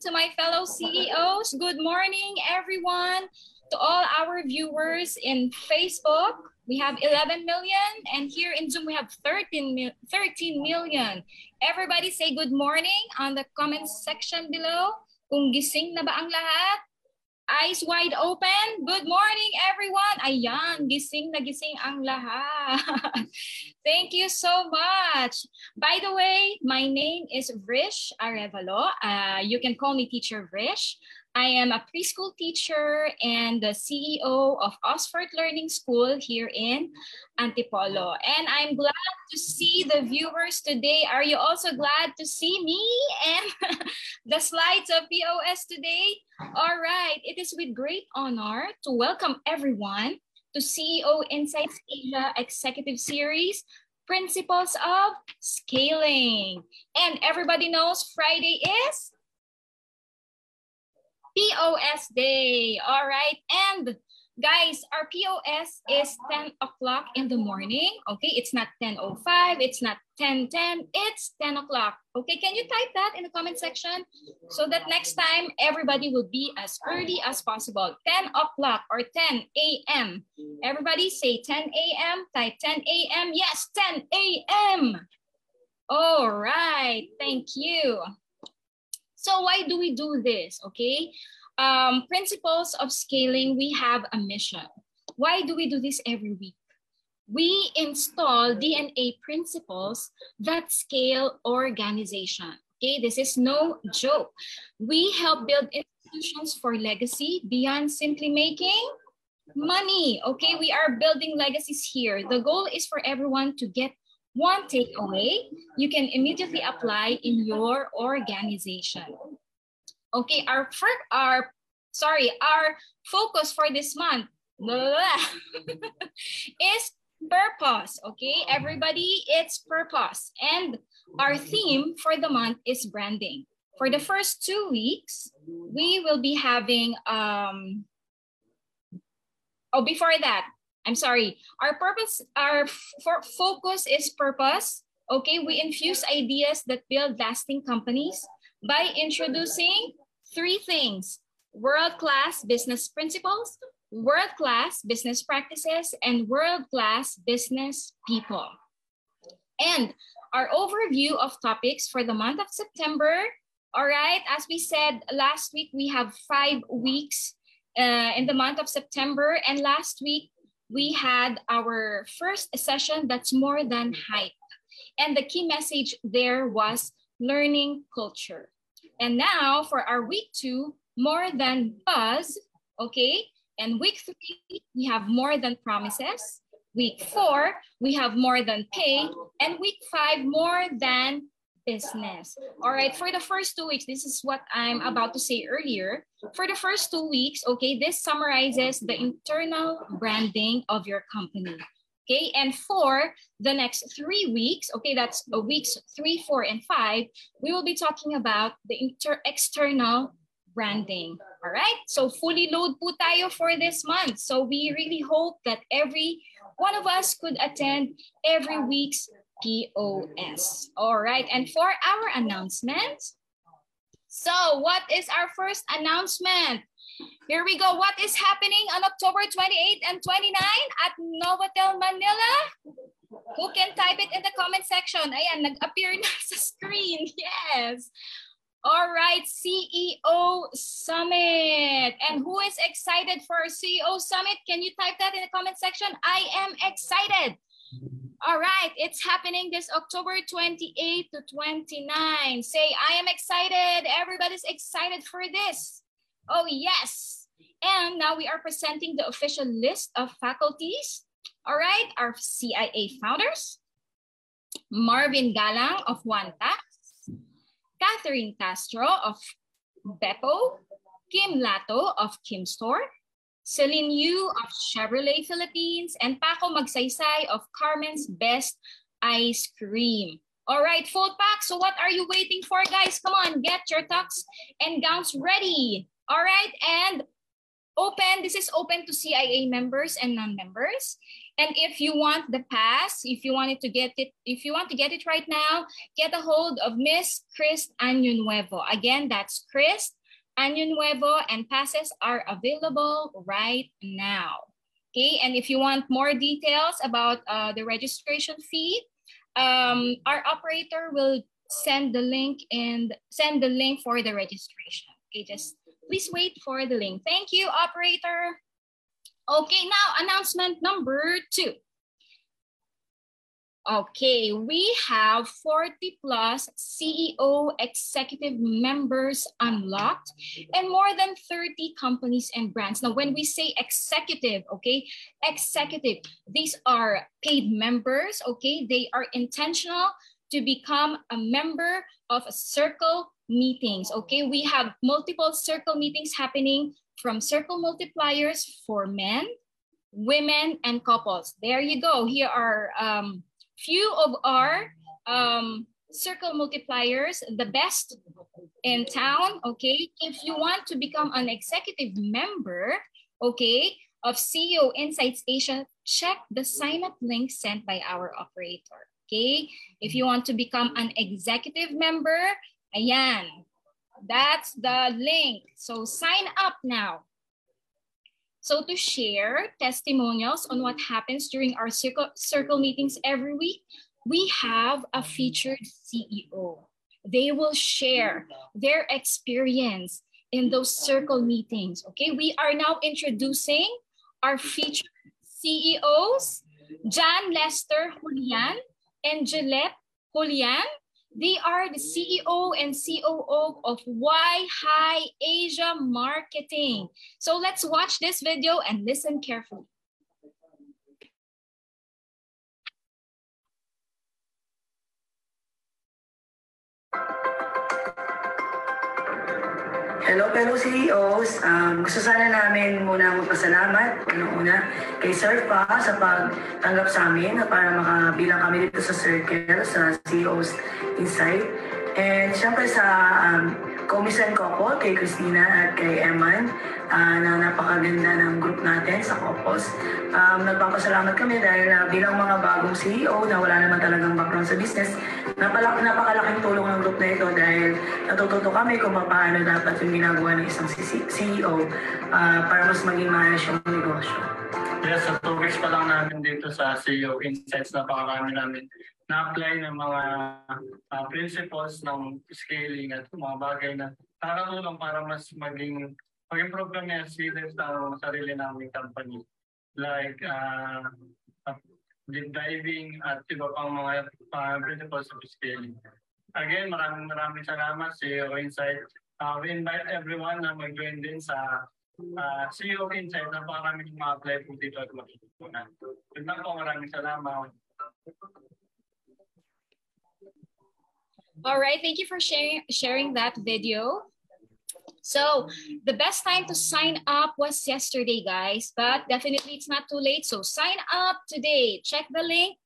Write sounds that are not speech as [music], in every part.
to my fellow CEOs. Good morning, everyone. To all our viewers in Facebook, we have 11 million. And here in Zoom, we have 13, mil 13 million. Everybody say good morning on the comment section below. Kung gising na ba ang lahat? Eyes wide open. Good morning, everyone. Ayan, gising na gising ang lahat. [laughs] Thank you so much. By the way, my name is Vrish Arevalo. Uh, you can call me Teacher Vrish. I am a preschool teacher and the CEO of Oxford Learning School here in Antipolo. And I'm glad to see the viewers today. Are you also glad to see me and [laughs] the slides of POS today? All right, it is with great honor to welcome everyone to CEO Insights Asia Executive Series, Principles of Scaling. And everybody knows Friday is POS Day. All right. And guys, our POS is 10 o'clock in the morning. Okay. It's not 10.05. It's not 10.10. It's 10 o'clock. Okay. Can you type that in the comment section so that next time everybody will be as early as possible? 10 o'clock or 10 a.m. Everybody say 10 a.m. Type 10 a.m. Yes, 10 a.m. All right. Thank you. So why do we do this? Okay. Um, principles of scaling, we have a mission. Why do we do this every week? We install DNA principles that scale organization. Okay, this is no joke. We help build institutions for legacy beyond simply making money. Okay, we are building legacies here. The goal is for everyone to get one takeaway you can immediately apply in your organization. Okay, our first, our sorry, our focus for this month [laughs] is purpose. Okay, everybody, it's purpose. And our theme for the month is branding. For the first two weeks, we will be having um oh before that I'm sorry. Our purpose, our for focus is purpose. Okay, we infuse ideas that build lasting companies by introducing three things: world-class business principles, world-class business practices, and world-class business people. And our overview of topics for the month of September. All right, as we said last week, we have five weeks uh, in the month of September, and last week we had our first session that's more than hype. And the key message there was learning culture. And now for our week two, more than buzz, okay? And week three, we have more than promises. Week four, we have more than pay. And week five, more than business. All right, for the first two weeks, this is what I'm about to say earlier. For the first two weeks, okay, this summarizes the internal branding of your company. Okay, and for the next three weeks, okay, that's uh, weeks three, four, and five, we will be talking about the inter external branding. All right, so fully load po tayo for this month. So we really hope that every one of us could attend every week's POS. All right, and for our announcement, so what is our first announcement? Here we go. What is happening on October 28 and 29 at Novotel Manila? Who can type it in the comment section? Ayan, nag-appear na [laughs] sa screen. Yes. All right, CEO Summit. And who is excited for CEO Summit? Can you type that in the comment section? I am excited. All right, it's happening this October 28 to 29. Say, I am excited. Everybody's excited for this. Oh, yes. And now we are presenting the official list of faculties. All right, our CIA founders, Marvin Galang of Wanta, Catherine Castro of Beppo, Kim Lato of Kim Store, Celine Yu of Chevrolet Philippines, and Paco Magsaysay of Carmen's Best Ice Cream. All right, full pack. So what are you waiting for, guys? Come on, get your tux and gowns ready. All right, and open. This is open to CIA members and non-members. And if you want the pass, if you wanted to get it, if you want to get it right now, get a hold of Miss Chris Año Nuevo. Again, that's Chris Año Nuevo, and passes are available right now. Okay, and if you want more details about uh, the registration fee, um, our operator will send the link and send the link for the registration. Okay, just please wait for the link. Thank you, operator. Okay, now announcement number two. Okay, we have 40 plus CEO executive members unlocked and more than 30 companies and brands. Now, when we say executive, okay, executive, these are paid members, okay, they are intentional to become a member of a circle meetings, okay? We have multiple circle meetings happening from circle multipliers for men, women, and couples. There you go. Here are um, few of our um, circle multipliers, the best in town, okay? If you want to become an executive member, okay, of CEO Insights Asia, check the sign up link sent by our operator, okay? If you want to become an executive member, ayan, that's the link. So sign up now. So to share testimonials on what happens during our circle, circle meetings every week, we have a featured CEO. They will share their experience in those circle meetings. Okay, we are now introducing our featured CEOs, John Lester Julian and Gillette Julian. They are the CEO and COO of Y High Asia Marketing. So let's watch this video and listen carefully. Hello fellow CEOs, um, gusto sana namin muna magpasalamat una kay Sir Pa sa pagtanggap sa amin para makabilang kami dito sa circle sa CEOs Insight. And syempre sa um, Komisan Couple, kay Christina at kay Eman, uh, na napakaganda ng group natin sa Couples. Um, nagpapasalamat kami dahil uh, bilang mga bagong CEO na wala naman talagang background sa business, napalak, napakalaking tulong ng group na ito dahil natututo kami kung paano dapat yung ginagawa ng isang CEO uh, ah, para mas maging maayos yung negosyo. Yes, sa two weeks pa lang namin dito sa CEO Insights, napakarami namin na-apply ng mga uh, principles ng scaling at mga bagay na nakakatulong para mas maging mag-improve kami as leaders ng sarili naming company. Like uh, deep diving at iba pang mga uh, principles of scaling. Again, maraming maraming salamat sa CEO Insight. Uh, we invite everyone na mag-join din sa uh, CEO Insight na maraming ma-apply po dito at makikita. Yun lang po, maraming salamat. All right, thank you for sharing, sharing that video. So the best time to sign up was yesterday, guys, but definitely it's not too late. So sign up today. Check the link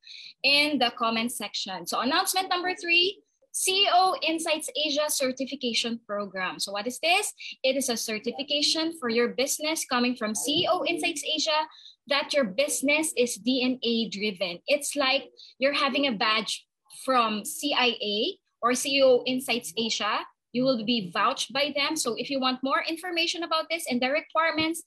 in the comment section. So announcement number three, CEO Insights Asia Certification Program. So what is this? It is a certification for your business coming from CEO Insights Asia that your business is DNA driven. It's like you're having a badge from CIA or CEO Insights Asia You will be vouched by them. So if you want more information about this and the requirements,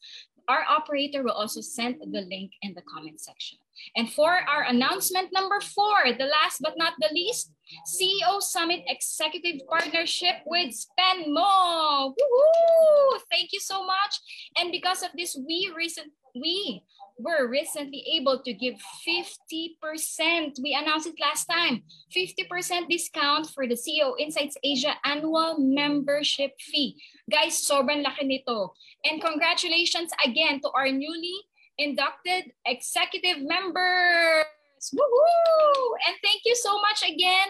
our operator will also send the link in the comment section. And for our announcement number four, the last but not the least, CEO Summit Executive Partnership with Spenmo. Woohoo! Thank you so much. And because of this, we recent we were recently able to give 50%. We announced it last time. 50% discount for the CEO Insights Asia annual membership fee. Guys, sobrang laki nito. And congratulations again to our newly inducted executive members. Woohoo! And thank you so much again,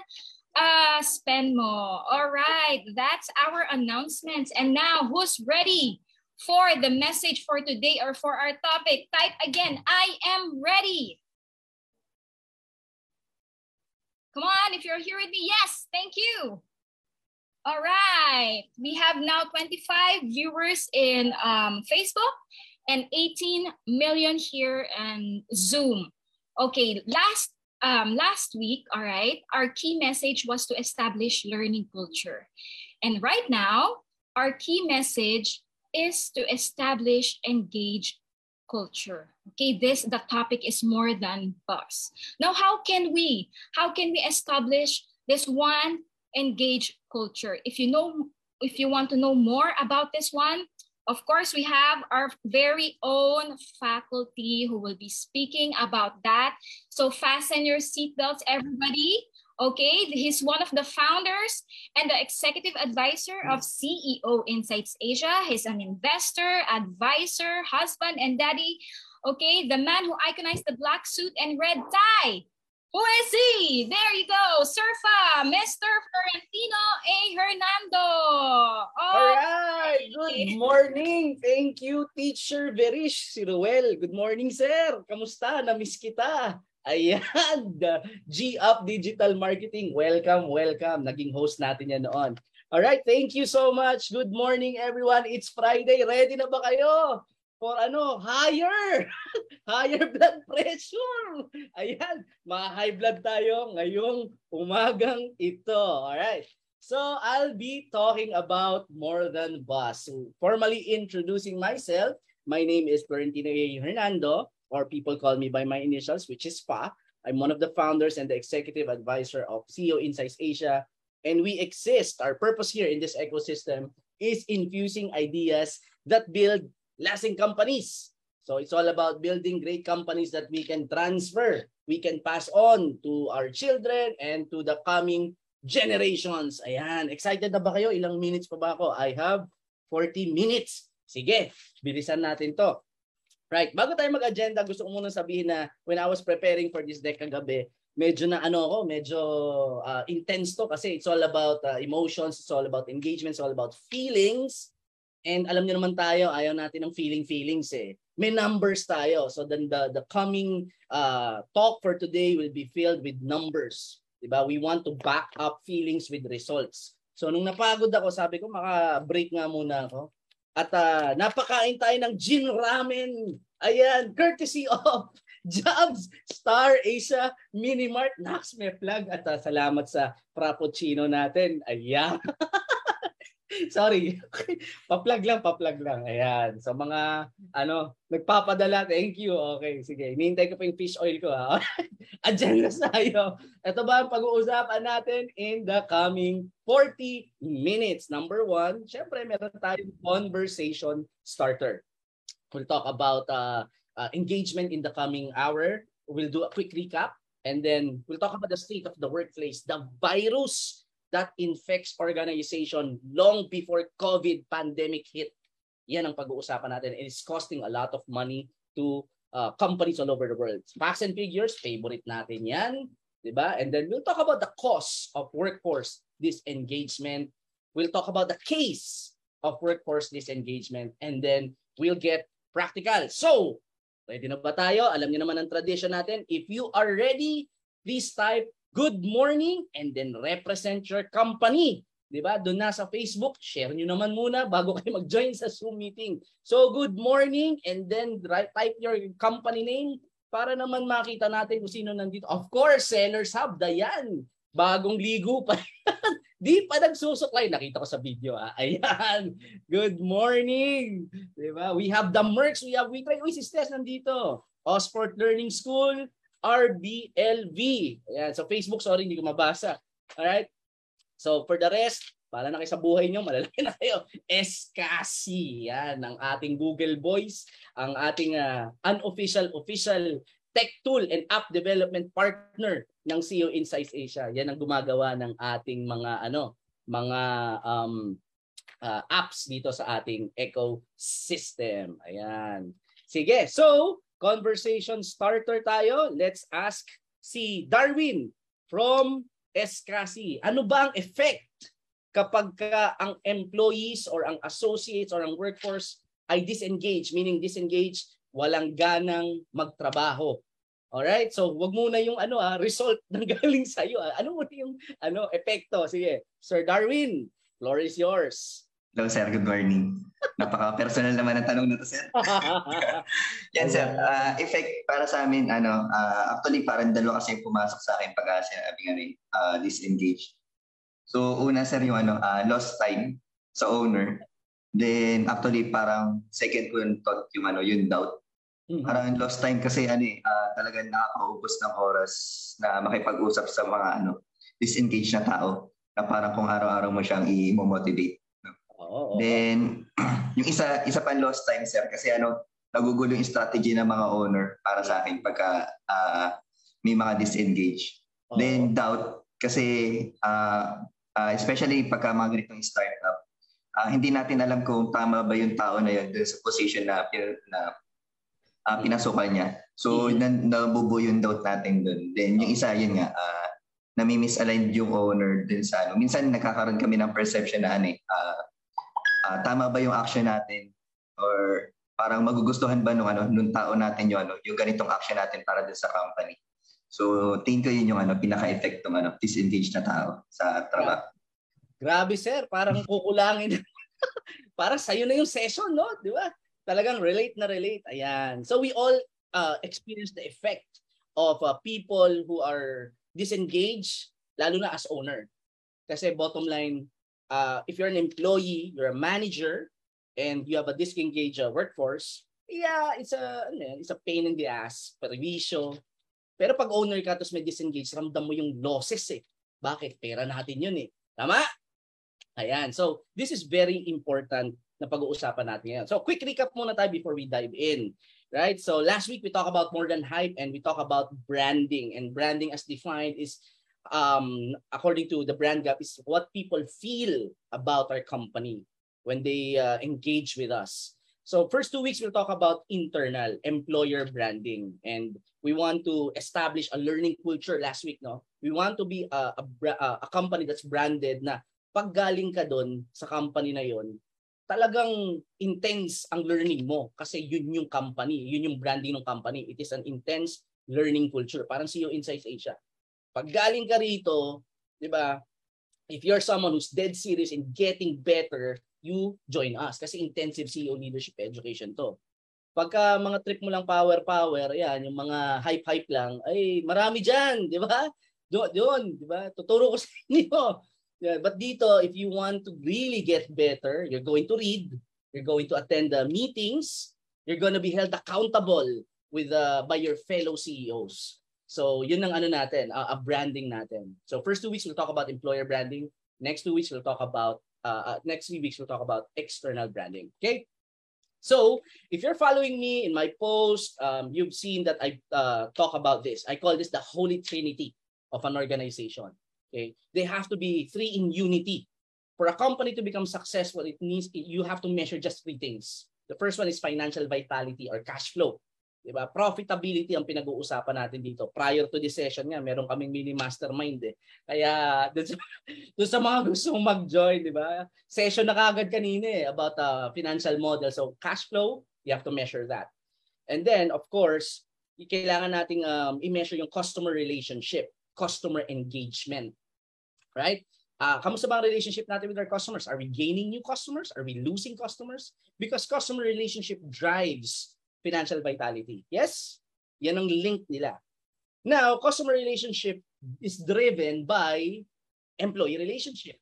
uh, spend more. All right, that's our announcements. And now, who's ready for the message for today or for our topic? Type again, I am ready. Come on, if you're here with me, yes, thank you. All right, we have now 25 viewers in um, Facebook and 18 million here in Zoom. Okay, last um, last week, all right, our key message was to establish learning culture. And right now, our key message is to establish engaged culture. Okay, this the topic is more than bus. Now, how can we how can we establish this one engaged culture? If you know if you want to know more about this one, of course, we have our very own faculty who will be speaking about that. So fasten your seatbelts, everybody. Okay, he's one of the founders and the executive advisor of CEO Insights Asia. He's an investor, advisor, husband, and daddy. Okay, the man who iconized the black suit and red tie. Who is he? There you go, Surfa, Mr. Florentino A. Hernando. Oh, All right, good morning. Thank you, Teacher Verish, si Ruel. Good morning, sir. Kamusta? Namiss kita. Ayan, G-Up Digital Marketing. Welcome, welcome. Naging host natin yan noon. All right, thank you so much. Good morning, everyone. It's Friday. Ready na ba kayo? for ano, higher, [laughs] higher blood pressure. Ayan, ma-high blood tayo ngayong umagang ito. Alright. So I'll be talking about more than bus. So, formally introducing myself, my name is Florentino A. Hernando, or people call me by my initials, which is FA. I'm one of the founders and the executive advisor of CEO Insights Asia. And we exist, our purpose here in this ecosystem is infusing ideas that build lasting companies. So it's all about building great companies that we can transfer, we can pass on to our children and to the coming generations. Ayan, excited na ba kayo? Ilang minutes pa ba ako? I have 40 minutes. Sige, bilisan natin to. Right, bago tayo mag-agenda, gusto ko muna sabihin na when I was preparing for this deck kagabi, medyo na ano ako, medyo uh, intense to kasi it's all about uh, emotions, it's all about engagement, it's all about feelings. And alam niyo naman tayo, ayaw natin ng feeling-feelings eh. May numbers tayo. So then the, the coming uh, talk for today will be filled with numbers. Diba? We want to back up feelings with results. So nung napagod ako, sabi ko maka-break nga muna ako. At uh, napakain tayo ng gin ramen. Ayan, courtesy [laughs] of Jobs Star Asia Mini Mart. Nax, may plug. At uh, salamat sa frappuccino natin. Ayan. [laughs] [laughs] Sorry. pa-plug lang, pa-plug lang. Ayan. So mga ano, nagpapadala, thank you. Okay, sige. Hinihintay ko pa yung fish oil ko ha. [laughs] Agenda tayo. Ito ba ang pag-uusapan natin in the coming 40 minutes? Number one, syempre meron tayong conversation starter. We'll talk about uh, uh, engagement in the coming hour. We'll do a quick recap and then we'll talk about the state of the workplace, the virus that infects organization long before COVID pandemic hit. Yan ang pag-uusapan natin. It's costing a lot of money to uh, companies all over the world. Facts and figures, favorite natin yan. Diba? And then we'll talk about the cost of workforce disengagement. We'll talk about the case of workforce disengagement. And then we'll get practical. So, ready na ba tayo? Alam niyo naman ang tradition natin. If you are ready, please type good morning, and then represent your company. Di ba? Doon na sa Facebook, share nyo naman muna [laughs] bago kayo mag-join sa Zoom meeting. So, good morning, and then type your company name para naman makita natin kung sino nandito. Of course, Sellers Hub, Dayan. Bagong ligo pa [laughs] Di pa nagsusuklay. Nakita ko sa video. Ah. [laughs] Ayan. Good morning. Diba? We have the Mercs. We have We Try. Uy, si Stes nandito. Osport Learning School. RBLV. Ayan. So Facebook, sorry, hindi ko mabasa. Alright? So for the rest, para na kayo sa buhay nyo, malalaki na kayo. Eskasi. Yan, ang ating Google Voice, ang ating uh, unofficial, official tech tool and app development partner ng CEO Insights Asia. Yan ang gumagawa ng ating mga ano, mga um, uh, apps dito sa ating ecosystem. Ayan. Sige, so conversation starter tayo. Let's ask si Darwin from Eskasi. Ano ba ang effect kapag ka ang employees or ang associates or ang workforce ay disengage, meaning disengage walang ganang magtrabaho. All right? So, wag muna yung ano ah, result [laughs] ng galing sa iyo. Ah. Ano mo yung ano epekto? Sige. Sir Darwin, floor is yours. Hello sir, good morning. Napaka-personal naman ang tanong na to sir. [laughs] Yan sir, uh, effect para sa amin, ano, uh, actually parang dalawa kasi yung pumasok sa akin pag uh, sinabi nga rin, uh, disengage. So una sir yung ano, uh, lost time sa owner. Then actually parang second ko yung thought yung ano, yung doubt Mm-hmm. Parang lost time kasi ano eh, uh, talagang nakakaubos ng oras na makipag-usap sa mga ano, disengaged na tao na parang kung araw-araw mo siyang i-motivate. Oo, Then, [clears throat] yung isa, isa pang lost time, sir, kasi ano, nagugulo yung strategy ng mga owner para sa akin pagka uh, may mga disengage. Oo. Then, doubt, kasi uh, uh, especially pagka mga ganitong startup, uh, hindi natin alam kung tama ba yung tao na yun sa position na, na uh, pinasukan niya. So, mm-hmm. na, nabubo yung doubt natin doon. Then, yung isa, yun nga, uh, nami-misaligned yung owner din sa ano. Minsan, nakakaroon kami ng perception na ano eh, uh, uh, tama ba yung action natin? Or parang magugustuhan ba nung ano nung tao natin yung ano yung ganitong action natin para din sa company. So tingin ko yun yung ano pinaka-effect ng ano disengaged na tao sa trabaho. Grabe sir, parang kukulangin. [laughs] para sa na yung session, no? Di ba? talagang relate na relate. Ayan. So we all uh, experience the effect of uh, people who are disengaged, lalo na as owner. Kasi bottom line, uh, if you're an employee, you're a manager, and you have a disengaged uh, workforce, yeah, it's a, ano, it's a pain in the ass, perwisyo. Pero pag owner ka tapos may disengage, ramdam mo yung losses eh. Bakit? Pera natin yun eh. Tama? Ayan. So, this is very important na pag-uusapan natin ngayon. So quick recap muna tayo before we dive in. Right? So last week we talked about more than hype and we talk about branding and branding as defined is um according to the brand gap is what people feel about our company when they uh, engage with us. So first two weeks we'll talk about internal employer branding and we want to establish a learning culture last week no. We want to be a a, a company that's branded na pag galing ka doon sa company na yon talagang intense ang learning mo kasi yun yung company, yun yung branding ng company. It is an intense learning culture. Parang CEO Insights Asia. Pag galing ka rito, di ba, if you're someone who's dead serious in getting better, you join us kasi intensive CEO leadership education to. Pagka mga trip mo lang power power, yan, yung mga hype-hype lang, ay marami diyan, di ba? Doon, doon, di ba? Tuturo ko [laughs] sa inyo Yeah, but dito, if you want to really get better, you're going to read, you're going to attend the meetings, you're going to be held accountable with uh, by your fellow CEOs. So, yun ang ano natin, uh, a branding natin. So, first two weeks we'll talk about employer branding. Next two weeks we'll talk about uh, uh, next three weeks we'll talk about external branding. Okay? So, if you're following me in my post, um, you've seen that I uh, talk about this. I call this the holy trinity of an organization. Okay? They have to be three in unity. For a company to become successful, it needs you have to measure just three things. The first one is financial vitality or cash flow. Diba? Profitability ang pinag-uusapan natin dito. Prior to this session nga, meron kaming mini mastermind eh. Kaya dun sa, [laughs] dun sa mga gusto mag-join, di ba? Session na kagad kanina eh about uh, financial model. So cash flow, you have to measure that. And then, of course, kailangan nating um, i-measure yung customer relationship, customer engagement right? Uh, kamusta ba ang relationship natin with our customers? Are we gaining new customers? Are we losing customers? Because customer relationship drives financial vitality. Yes? Yan ang link nila. Now, customer relationship is driven by employee relationship.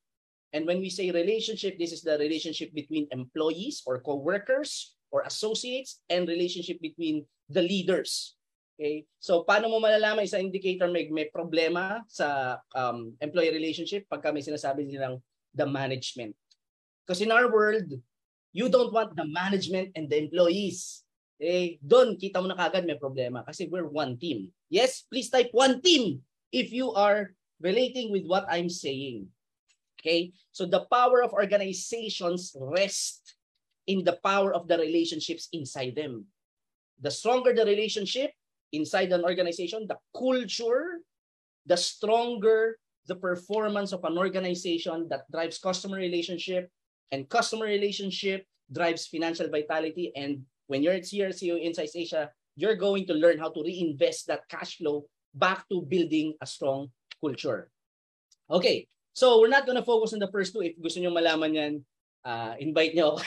And when we say relationship, this is the relationship between employees or co-workers or associates and relationship between the leaders. Okay? So paano mo malalaman isang indicator may, may problema sa um, employee relationship pagka may sinasabi nilang the management. Because in our world, you don't want the management and the employees. Eh, doon kita mo na kagad may problema kasi we're one team. Yes, please type one team if you are relating with what I'm saying. Okay? So the power of organizations rest in the power of the relationships inside them. The stronger the relationship inside an organization, the culture, the stronger the performance of an organization that drives customer relationship and customer relationship drives financial vitality. And when you're at CRCO Insights Asia, you're going to learn how to reinvest that cash flow back to building a strong culture. Okay, so we're not gonna focus on the first two. If gusto nyo malaman yan, uh, invite nyo [laughs]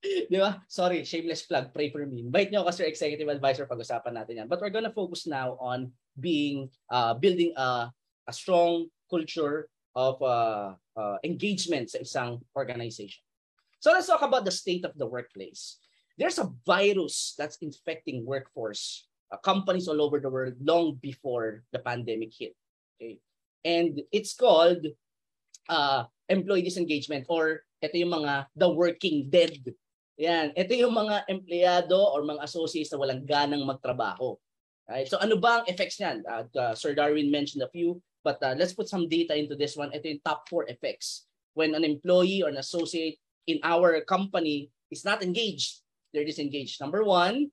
Di ba? Sorry, shameless plug, pray for me. Invite nyo ako as your executive advisor, pag-usapan natin yan. But we're gonna focus now on being, uh, building a, a strong culture of uh, uh, engagement sa isang organization. So let's talk about the state of the workplace. There's a virus that's infecting workforce, uh, companies all over the world long before the pandemic hit. Okay? And it's called uh, employee disengagement or ito yung mga the working dead yan, ito yung mga empleyado or mga associates na walang ganang magtrabaho. Right? So ano ba ang effects niyan? Uh, uh, Sir Darwin mentioned a few, but uh, let's put some data into this one. Ito yung top four effects. When an employee or an associate in our company is not engaged, they're disengaged. Number one,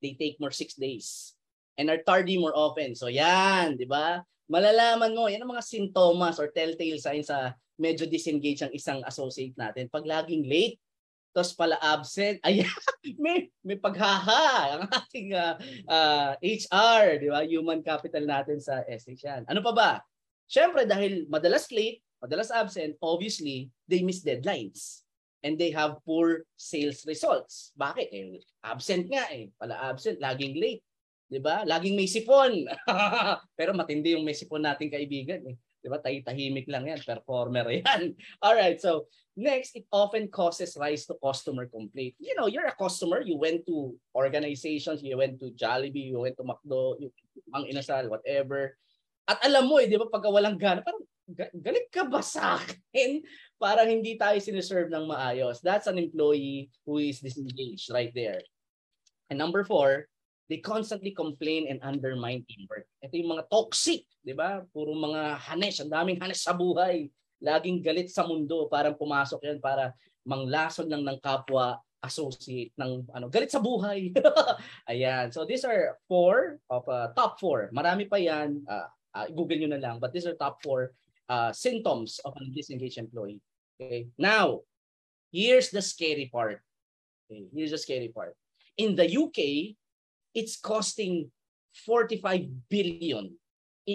they take more six days and are tardy more often. So yan, di ba? Malalaman mo, yan ang mga sintomas or telltale signs sa medyo disengage ang isang associate natin. Pag laging late, tapos pala absent. [laughs] Ay, may may paghaha ang ating uh, uh, HR, di ba? Human capital natin sa SH yan. Ano pa ba? Siyempre dahil madalas late, madalas absent, obviously they miss deadlines and they have poor sales results. Bakit? Eh, absent nga eh. Pala absent, laging late. 'Di ba? Laging may sipon. [laughs] Pero matindi yung may sipon nating kaibigan eh. 'Di ba? Tahimik lang 'yan, performer 'yan. [laughs] All right, so next it often causes rise to customer complaint. You know, you're a customer, you went to organizations, you went to Jollibee, you went to McDo, you, ang inasal, whatever. At alam mo eh, 'di ba, pag walang gana, parang galit ka ba sa akin? [laughs] Parang hindi tayo siniserve ng maayos. That's an employee who is disengaged right there. And number four, they constantly complain and undermine teamwork. Ito yung mga toxic, di ba? Puro mga hanes, ang daming hanes sa buhay. Laging galit sa mundo, parang pumasok yan para manglason lang ng kapwa associate ng ano galit sa buhay. [laughs] Ayan. So these are four of uh, top four. Marami pa yan. Uh, uh, Google nyo na lang. But these are top four uh, symptoms of a disengaged employee. Okay. Now, here's the scary part. Okay. Here's the scary part. In the UK, it's costing 45 billion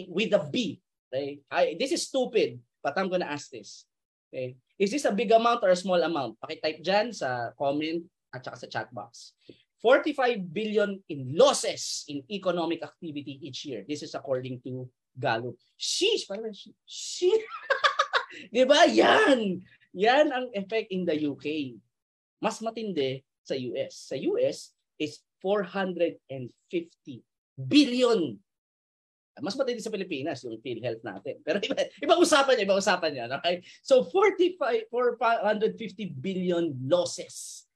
with a B. Okay? I, this is stupid, but I'm gonna ask this. Okay? Is this a big amount or a small amount? Pakitype dyan sa comment at saka sa chat box. 45 billion in losses in economic activity each year. This is according to Gallup. Sheesh! Parang sheesh! [laughs] Di ba? Yan! Yan ang effect in the UK. Mas matindi sa US. Sa US is 450 billion. Mas matindi sa Pilipinas yung PhilHealth natin. Pero iba, ibang usapan niya, ibang usapan niya. Okay? So 45 450 billion losses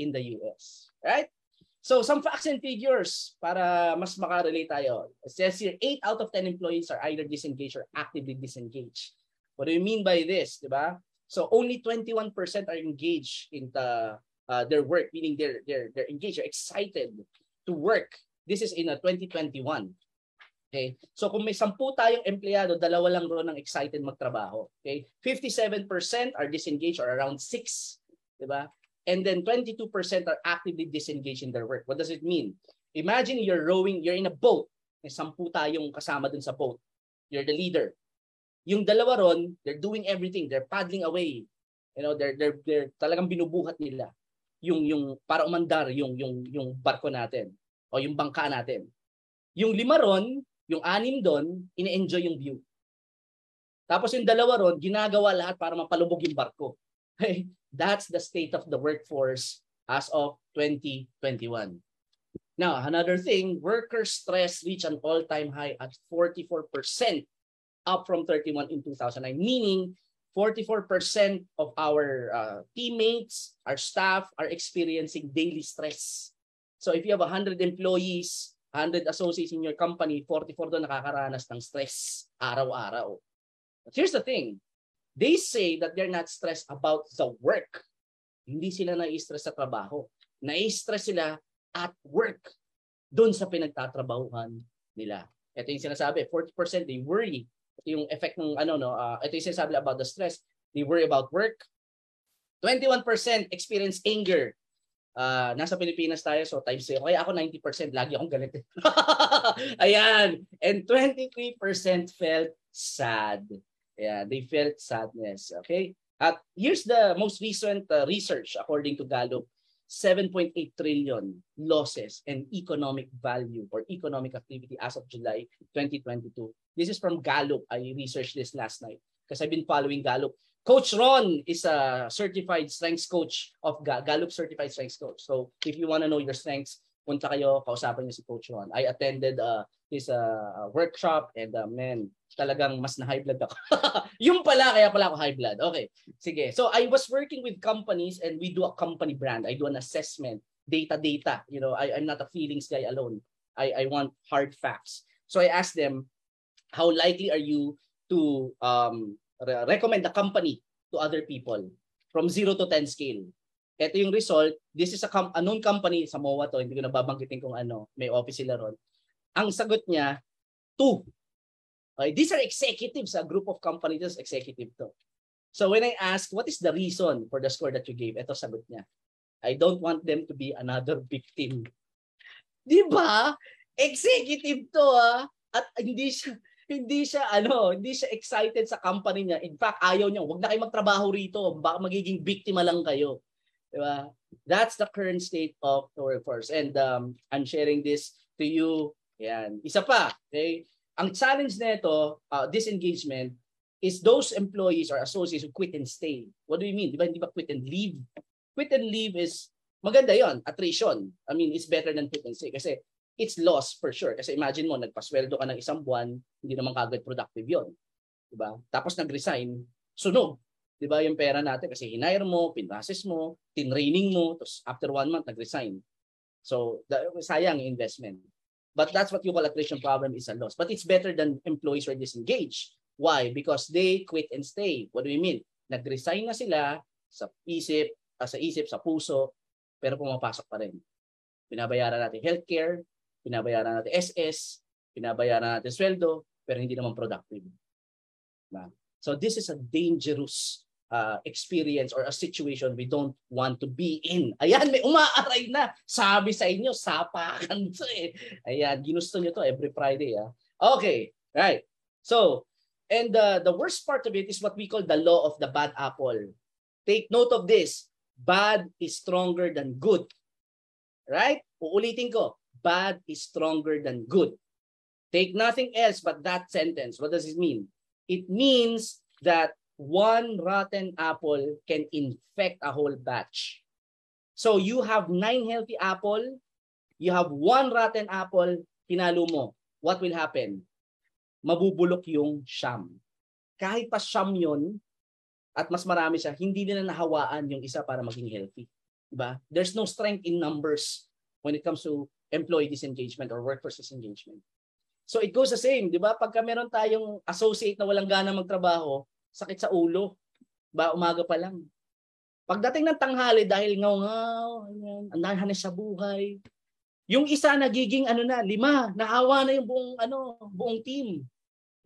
in the US. Right? So some facts and figures para mas makarelate tayo. It says here, 8 out of 10 employees are either disengaged or actively disengaged. What do you mean by this? Diba? So only 21% are engaged in the uh, their work, meaning they're, they're, they're engaged, they're excited to work. This is in a 2021. Okay? So kung may sampu tayong empleyado, dalawa lang ron ang excited magtrabaho. Okay? 57% are disengaged or around 6, 'di ba? And then 22% are actively disengaged in their work. What does it mean? Imagine you're rowing, you're in a boat. May sampu tayong kasama dun sa boat. You're the leader. Yung dalawa ron, they're doing everything. They're paddling away. You know, they're they're they're talagang binubuhat nila yung yung para umandar yung yung yung barko natin o yung bangka natin. Yung lima ron, yung anim doon, ini-enjoy yung view. Tapos yung dalawa ron, ginagawa lahat para mapalubog yung barko. [laughs] That's the state of the workforce as of 2021. Now, another thing, worker stress reached an all-time high at 44%, up from 31 in 2009, meaning 44% of our uh, teammates, our staff are experiencing daily stress. So if you have 100 employees, 100 associates in your company, 44 doon nakakaranas ng stress araw-araw. But here's the thing. They say that they're not stressed about the work. Hindi sila na-stress sa trabaho. Na-stress sila at work doon sa pinagtatrabahuhan nila. Ito yung sinasabi, 40% they worry ito yung effect ng ano no, uh, ito yung sinasabi about the stress. They worry about work. 21% experience anger. Uh, nasa Pilipinas tayo, so times 0. Kaya ako 90%, lagi akong galit. [laughs] Ayan. And 23% felt sad. Yeah, they felt sadness. Okay? At here's the most recent uh, research according to Gallup. 7.8 trillion losses and economic value or economic activity as of July 2022. This is from Gallup. I researched this last night because I've been following Gallup. Coach Ron is a certified strengths coach of Gallup certified strengths coach. So if you want to know your strengths, punta kayo, kausapin niyo si Coach Ron. I attended uh, his uh, workshop and uh, man, talagang mas na high blood ako. [laughs] yung pala, kaya pala ako high blood. Okay, sige. So I was working with companies and we do a company brand. I do an assessment, data, data. You know, I, I'm not a feelings guy alone. I, I want hard facts. So I asked them, how likely are you to um, re- recommend the company to other people from 0 to 10 scale? Ito yung result. This is a, com- a known company sa MOA to. Hindi ko na babanggitin kung ano. May office sila ron. Ang sagot niya, 2. Okay, these are executives, a group of companies, executive to. So when I ask, what is the reason for the score that you gave? Ito sagot niya. I don't want them to be another victim. [laughs] Di ba? Executive to ah. At hindi siya, hindi siya ano, hindi siya excited sa company niya. In fact, ayaw niya, wag na kayo magtrabaho rito, baka magiging biktima lang kayo. Diba? That's the current state of the workforce. And um, I'm sharing this to you. Yan. Isa pa, okay? Ang challenge nito, uh, disengagement, is those employees or associates who quit and stay. What do you mean? Di ba hindi ba quit and leave? Quit and leave is, maganda yon attrition. I mean, it's better than quit and stay. Kasi it's loss for sure. Kasi imagine mo, nagpasweldo ka ng isang buwan, hindi naman kagad productive yon. Diba? Tapos nag-resign, sunog. 'di ba, yung pera natin kasi hinire mo, pinrases mo, tinraining mo, tapos after one month nag-resign. So, the, sayang investment. But that's what you call attrition problem is a loss. But it's better than employees who are disengaged. Why? Because they quit and stay. What do we mean? Nag-resign na sila sa isip, uh, sa isip, sa puso, pero pumapasok pa rin. Binabayaran natin healthcare, binabayaran natin SS, binabayaran natin sweldo, pero hindi naman productive. Diba? So this is a dangerous uh, experience or a situation we don't want to be in. Ayan, may umaaray na. Sabi sa inyo, sapakan to eh. Ayan, ginusto nyo to every Friday. Ah. Okay, right. So, and uh, the worst part of it is what we call the law of the bad apple. Take note of this. Bad is stronger than good. Right? Uulitin ko. Bad is stronger than good. Take nothing else but that sentence. What does it mean? It means that one rotten apple can infect a whole batch. So you have nine healthy apple, you have one rotten apple, hinalo mo. What will happen? Mabubulok yung sham. Kahit pa sham yun, at mas marami siya, hindi nila nahawaan yung isa para maging healthy. Diba? There's no strength in numbers when it comes to employee disengagement or workforce disengagement. So it goes the same, di ba? Pagka meron tayong associate na walang gana magtrabaho, sakit sa ulo. Ba, umaga pa lang. Pagdating ng tanghali dahil ngaw-ngaw, ang hanes sa buhay. Yung isa nagiging ano na, lima, nahawa na yung buong ano, buong team.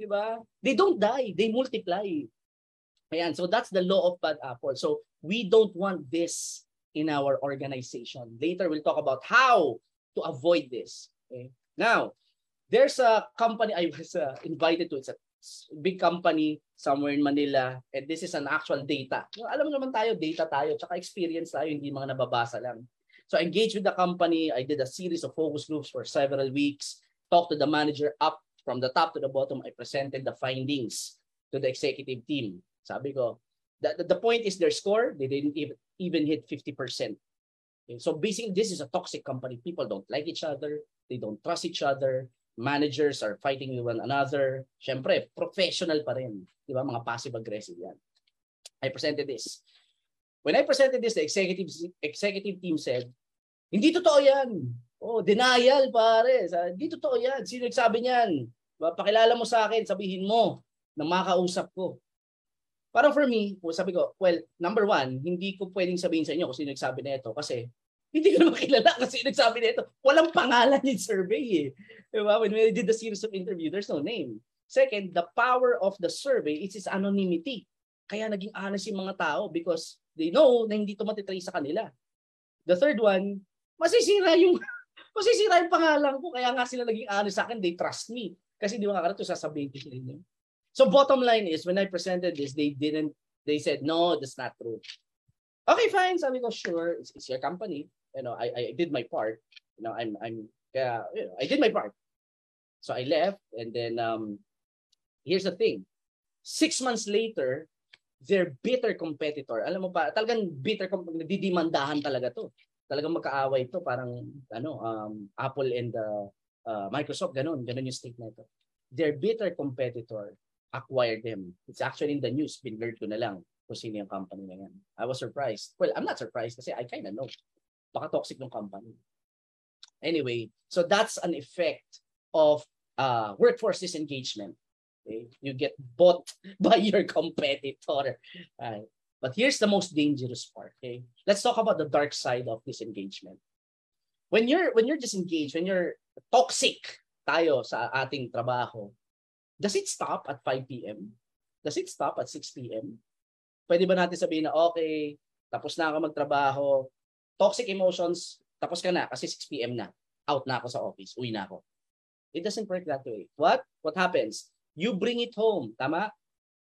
'Di ba? They don't die, they multiply. Ayan, so that's the law of bad apple. So we don't want this in our organization. Later we'll talk about how to avoid this. Okay? Now, there's a company I was uh, invited to. It's a big company somewhere in Manila and this is an actual data. Alam naman tayo, data tayo, tsaka experience tayo, hindi mga nababasa lang. So I engaged with the company, I did a series of focus groups for several weeks, talked to the manager up from the top to the bottom, I presented the findings. to the executive team. Sabi ko, the, the, the point is their score, they didn't even, even hit 50%. Okay, so basically, this is a toxic company. People don't like each other. They don't trust each other. Managers are fighting with one another. Siyempre, professional pa rin. Di ba? Mga passive-aggressive yan. I presented this. When I presented this, the executive, executive team said, hindi totoo yan. Oh, denial pare. Hindi totoo yan. Sino nagsabi niyan? Pakilala mo sa akin, sabihin mo na makausap ko. Parang for me, sabi ko, well, number one, hindi ko pwedeng sabihin sa inyo kung sino nagsabi na ito kasi hindi ko naman kilala kasi nagsabi na ito. Walang pangalan yung survey eh. Diba? When we did the series of interview, there's no name. Second, the power of the survey is its anonymity. Kaya naging honest yung mga tao because they know na hindi ito matitrace sa kanila. The third one, masisira yung [laughs] masisira yung pangalan ko. Kaya nga sila naging honest sa akin, they trust me. Kasi di ba makakarato sasabihin ko sila inyo. So bottom line is, when I presented this, they didn't, they said, no, that's not true. Okay, fine. Sabi ko, sure, it's, it's your company. You know, I, I did my part. You know, I'm, I'm, kaya, you know, I did my part. So I left and then, um, here's the thing. Six months later, their bitter competitor, alam mo pa, talagang bitter, nagdidimandahan talaga to. Talagang magkaaway to, parang, ano, um, Apple and uh, uh, Microsoft, ganun, ganun yung state na. Their bitter competitor acquired them. It's actually in the news, binlearn ko na lang kung sino yung company na yan. I was surprised. Well, I'm not surprised kasi I kind of know. Baka toxic yung company. Anyway, so that's an effect of uh, workforce disengagement. Okay? You get bought [laughs] by your competitor. Right? But here's the most dangerous part. Okay, let's talk about the dark side of disengagement. When you're when you're disengaged, when you're toxic tayo sa ating trabaho, does it stop at 5 p.m.? Does it stop at 6 p.m.? Pwede ba natin sabihin na okay, tapos na ako magtrabaho, toxic emotions, tapos ka na kasi 6 p.m. na. Out na ako sa office, uwi na ako. It doesn't work that way. What? What happens? You bring it home, tama?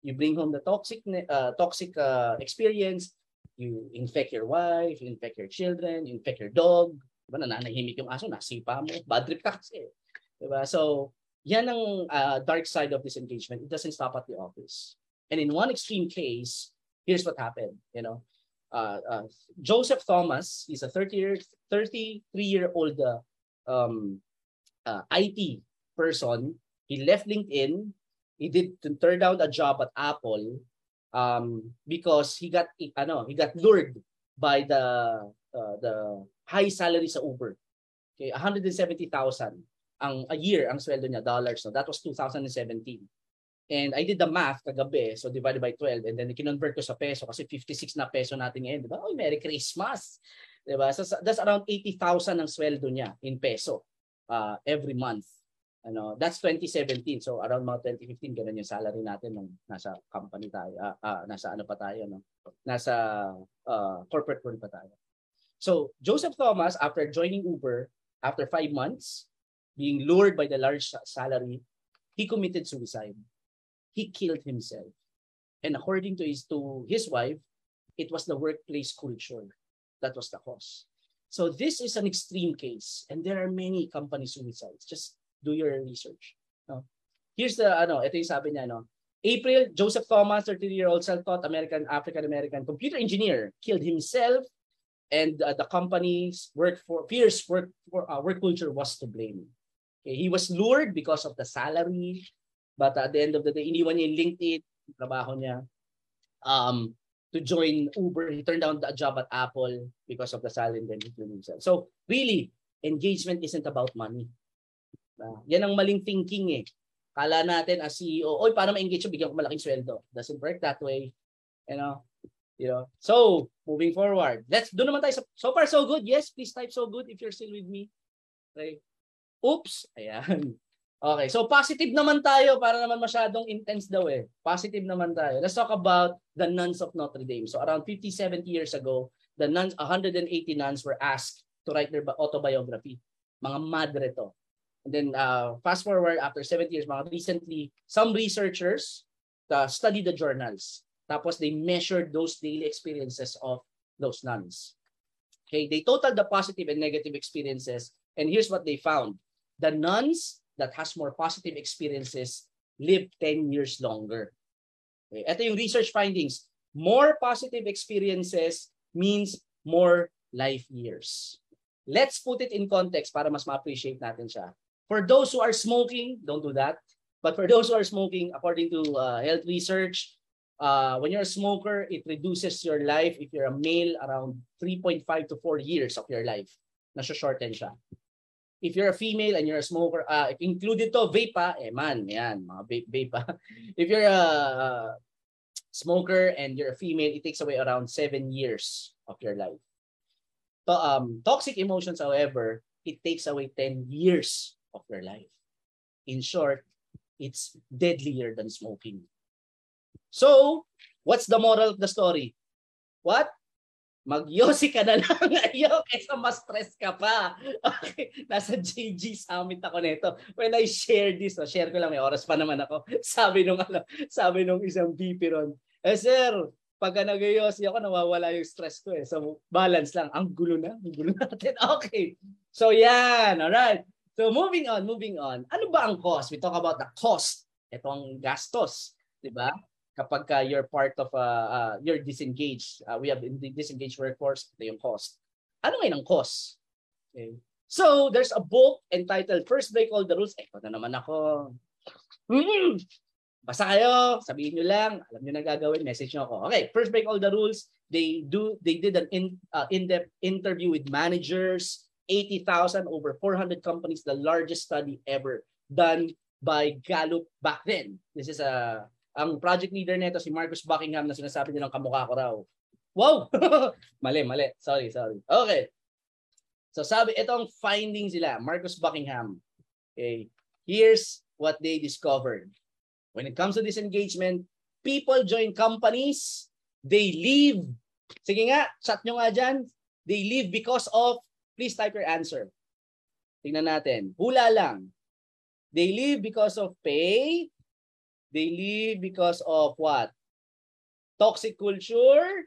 You bring home the toxic uh, toxic uh, experience, you infect your wife, you infect your children, you infect your dog, diba, nananahimik yung aso, nasipa mo, bad trip ka kasi. Diba? So, yan ang uh, dark side of this engagement. It doesn't stop at the office. And in one extreme case, here's what happened. You know, uh, uh, Joseph Thomas, he's a 30 year, 33 year old uh, um, uh, IT person. He left LinkedIn. He did turn down a job at Apple um, because he got ano, he got lured by the uh, the high salary sa Uber. Okay, 170,000 ang a year ang sweldo niya dollars no that was 2017 and I did the math kagabi so divided by 12 and then kinonvert ko sa peso kasi 56 na peso natin ngayon di ba? Oh merry christmas! Di ba? So that's around 80,000 ang sweldo niya in peso uh, every month. Ano that's 2017 so around mga 2015 ganun yung salary natin nung nasa company tayo uh, uh, nasa ano pa tayo no? Nasa uh, corporate world pa tayo. So Joseph Thomas after joining Uber after five months being lured by the large salary, he committed suicide. He killed himself. And according to his to his wife, it was the workplace culture that was the cause. So this is an extreme case, and there are many company suicides. Just do your research. No? Here's the ano, ito yung sabi niya no. April, Joseph Thomas, 30-year-old self-taught American African-American computer engineer, killed himself and uh, the company's work for fierce work for uh, work culture was to blame. Okay, he was lured because of the salary, but at the end of the day, iniwan niya yung LinkedIn, yung trabaho niya, um, to join Uber. He turned down the job at Apple because of the salary and then he killed himself. So really, engagement isn't about money. Uh, yan ang maling thinking eh. Kala natin as CEO, oy, para ma-engage yung bigyan ko malaking sweldo. Doesn't work that way. You know? You know? So, moving forward. Let's do naman tayo. So far, so good. Yes, please type so good if you're still with me. Okay. Oops! Ayan. Okay, so positive naman tayo para naman masyadong intense daw eh. Positive naman tayo. Let's talk about the nuns of Notre Dame. So around 50, 70 years ago, the nuns, 180 nuns were asked to write their autobiography. Mga madre to. And then uh, fast forward after 70 years, mga recently, some researchers uh, studied the journals. Tapos they measured those daily experiences of those nuns. Okay, they totaled the positive and negative experiences. And here's what they found the nuns that has more positive experiences live 10 years longer. Okay, ito yung research findings. More positive experiences means more life years. Let's put it in context para mas ma-appreciate natin siya. For those who are smoking, don't do that. But for those who are smoking, according to uh, health research, uh, when you're a smoker, it reduces your life, if you're a male, around 3.5 to 4 years of your life. Nasho-shorten siya. If you're a female and you're a smoker, uh, included to vape pa, eh man, yan, mga vape, vape pa. If you're a smoker and you're a female, it takes away around 7 years of your life. To, um, toxic emotions, however, it takes away 10 years of your life. In short, it's deadlier than smoking. So, what's the moral of the story? What? Magyosi ka na lang [laughs] ayaw kaysa mas stress ka pa. Okay. Nasa JG Summit ako nito. When I share this, oh, share ko lang, may oras pa naman ako. [laughs] Sabi nung, ano, sabi nung isang VP ron, eh sir, pagka nagyosi ako, nawawala yung stress ko eh. So, balance lang. Ang gulo na. Ang gulo [laughs] natin. Okay. So, yan. Alright. So, moving on, moving on. Ano ba ang cost? We talk about the cost. Ito ang gastos. Di ba? Kapag uh, you're part of, uh, uh, you're disengaged. Uh, we have the disengaged workforce, ito yung cost. Ano ngayon ang cost? Okay. So, there's a book entitled First Break All the Rules. Eh, na naman ako. Hmm. Basta kayo, sabihin nyo lang, alam nyo na gagawin, message nyo ako. Okay, First Break All the Rules. They do they did an in, uh, in-depth interview with managers, 80,000 over 400 companies, the largest study ever done by Gallup back then. This is a ang project leader nito si Marcus Buckingham na sinasabi nilang kamukha ko raw. Wow! [laughs] mali, mali. Sorry, sorry. Okay. So sabi, itong findings nila, Marcus Buckingham. Okay. Here's what they discovered. When it comes to disengagement, people join companies, they leave. Sige nga, chat nyo nga dyan. They leave because of, please type your answer. Tingnan natin. Hula lang. They leave because of pay, They leave because of what? Toxic culture?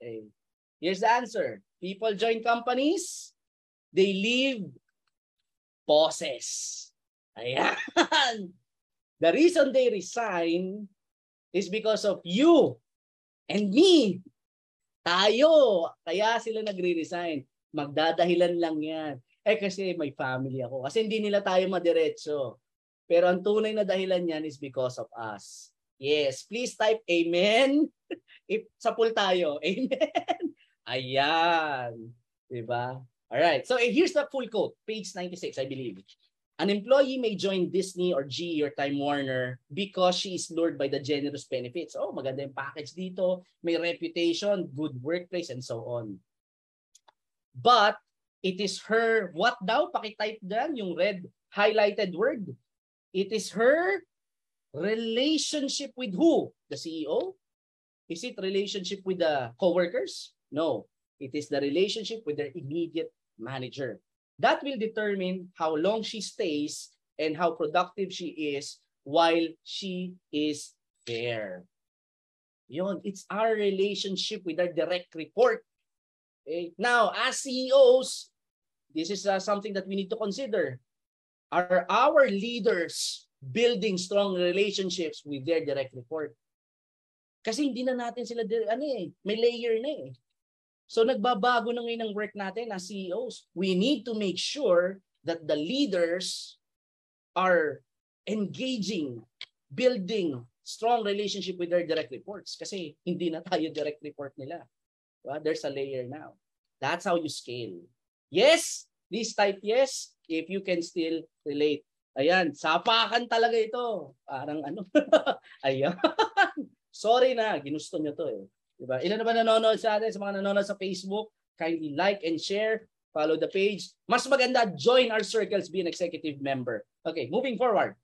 Okay. Here's the answer. People join companies. They leave bosses. Ayan. The reason they resign is because of you and me. Tayo. Kaya sila nagre-resign. Magdadahilan lang yan. Eh kasi may family ako. Kasi hindi nila tayo madiretso. Pero ang tunay na dahilan niyan is because of us. Yes, please type amen. [laughs] If sa pool tayo, [laughs] amen. Ayan. Diba? All right. So eh, here's the full quote, page 96, I believe. An employee may join Disney or GE or Time Warner because she is lured by the generous benefits. Oh, maganda yung package dito, may reputation, good workplace, and so on. But it is her, what daw? Pakitype dyan yung red highlighted word. It is her relationship with who? The CEO? Is it relationship with the co-workers? No. It is the relationship with their immediate manager. That will determine how long she stays and how productive she is while she is there. Yon, it's our relationship with our direct report. Okay? Now, as CEOs, this is uh, something that we need to consider are our leaders building strong relationships with their direct report? Kasi hindi na natin sila, ano eh, may layer na eh. So nagbabago na ngayon ang work natin as CEOs. We need to make sure that the leaders are engaging, building strong relationship with their direct reports kasi hindi na tayo direct report nila. Diba? There's a layer now. That's how you scale. Yes, please type yes if you can still relate. Ayan, sapakan talaga ito. Parang ano. [laughs] Ayan. Sorry na, ginusto nyo to eh. Diba? Ilan na ba nanonood sa atin, sa mga nanonood sa Facebook? Kindly like and share. Follow the page. Mas maganda, join our circles, be an executive member. Okay, moving forward.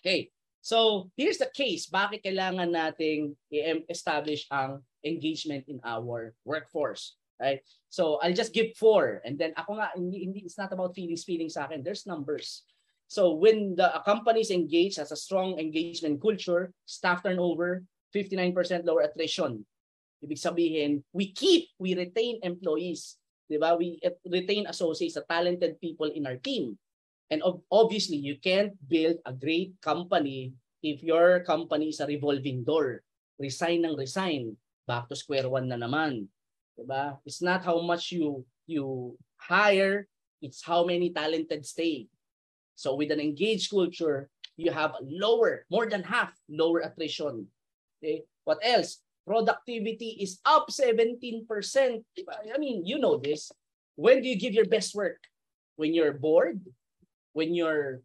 Okay, so here's the case. Bakit kailangan nating i-establish ang engagement in our workforce? Right? So I'll just give four. And then ako nga, hindi, hindi, it's not about feelings, feelings sa akin. There's numbers. So when the companies engage, has a strong engagement culture, staff turnover, 59% lower attrition. Ibig sabihin, we keep, we retain employees. Diba? We retain associates, the talented people in our team. And obviously, you can't build a great company if your company is a revolving door. resign ng resign. Back to square one na naman. Diba? It's not how much you you hire, it's how many talented stay. So with an engaged culture, you have lower, more than half lower attrition. Okay? What else? Productivity is up 17%. I mean, you know this. When do you give your best work? When you're bored? When you're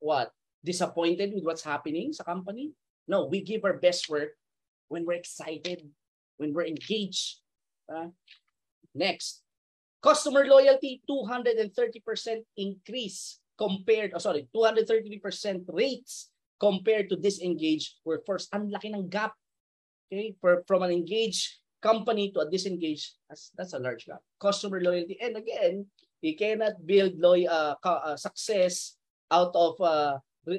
what? Disappointed with what's happening sa company? No, we give our best work when we're excited, when we're engaged. Uh, next, customer loyalty 230% increase compared, oh sorry, 233% rates compared to disengaged workforce. Ang laki ng gap. Okay, For, from an engaged company to a disengaged, that's, that's a large gap. Customer loyalty. And again, you cannot build loy, uh, uh, success out of uh,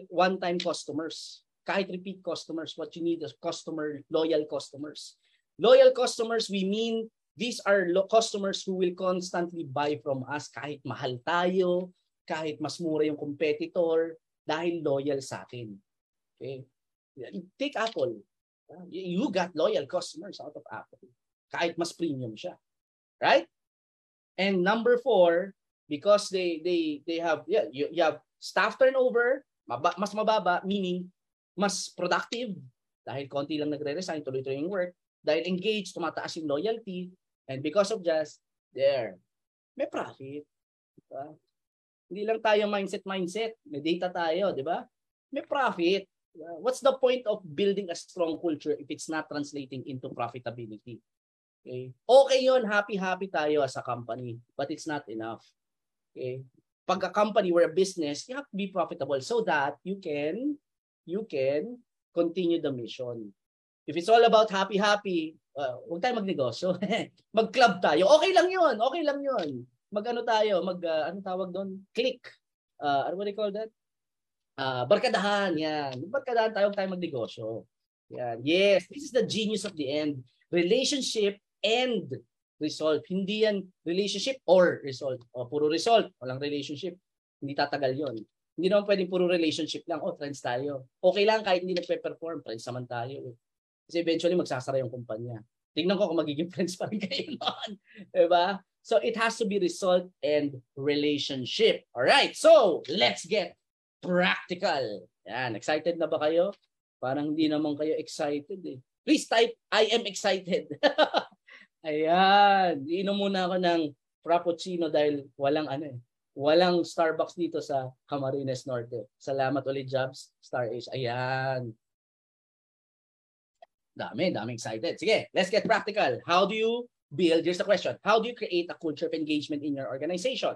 one-time customers. Kahit repeat customers, what you need is customer, loyal customers. Loyal customers, we mean these are customers who will constantly buy from us kahit mahal tayo, kahit mas mura yung competitor, dahil loyal sa atin. Okay? Take Apple. You got loyal customers out of Apple. Kahit mas premium siya. Right? And number four, because they they they have yeah, you, you have staff turnover, maba, mas mababa, meaning mas productive dahil konti lang nagre-resign, tuloy-tuloy yung work. Dahil engaged, tumataas yung loyalty. And because of just, there, may profit. Diba? Hindi lang tayo mindset-mindset. May data tayo, di ba? May profit. Diba? What's the point of building a strong culture if it's not translating into profitability? Okay? Okay yon happy-happy tayo as a company, but it's not enough. Okay? Pag a company or a business, you have to be profitable so that you can you can continue the mission. If it's all about happy-happy, uh, huwag tayo magnegosyo. [laughs] Mag-club tayo. Okay lang yun. Okay lang yun. Mag-ano tayo, mag, uh, ano tawag doon? Click. Uh, what do you call that? Uh, barkadahan, yan. Barkadahan tayo, tayo magnegosyo. Yan. Yes, this is the genius of the end. Relationship and result. Hindi yan relationship or result. O, puro result. Walang relationship. Hindi tatagal yon hindi naman pwedeng puro relationship lang. Oh, friends tayo. Okay lang kahit hindi nagpe-perform. Friends naman tayo. Kasi eventually magsasara yung kumpanya. Tingnan ko kung magiging [laughs] friends pa rin kayo noon. [laughs] Diba? So it has to be result and relationship. All right. So let's get practical. Yan. Excited na ba kayo? Parang hindi naman kayo excited eh. Please type, I am excited. [laughs] Ayan. Iinom muna ako ng frappuccino dahil walang ano eh Walang Starbucks dito sa Camarines Norte. Salamat ulit, Jobs. Star Ace. Ayan. Dami, dami excited. Sige, let's get practical. How do you build, here's the question, how do you create a culture of engagement in your organization?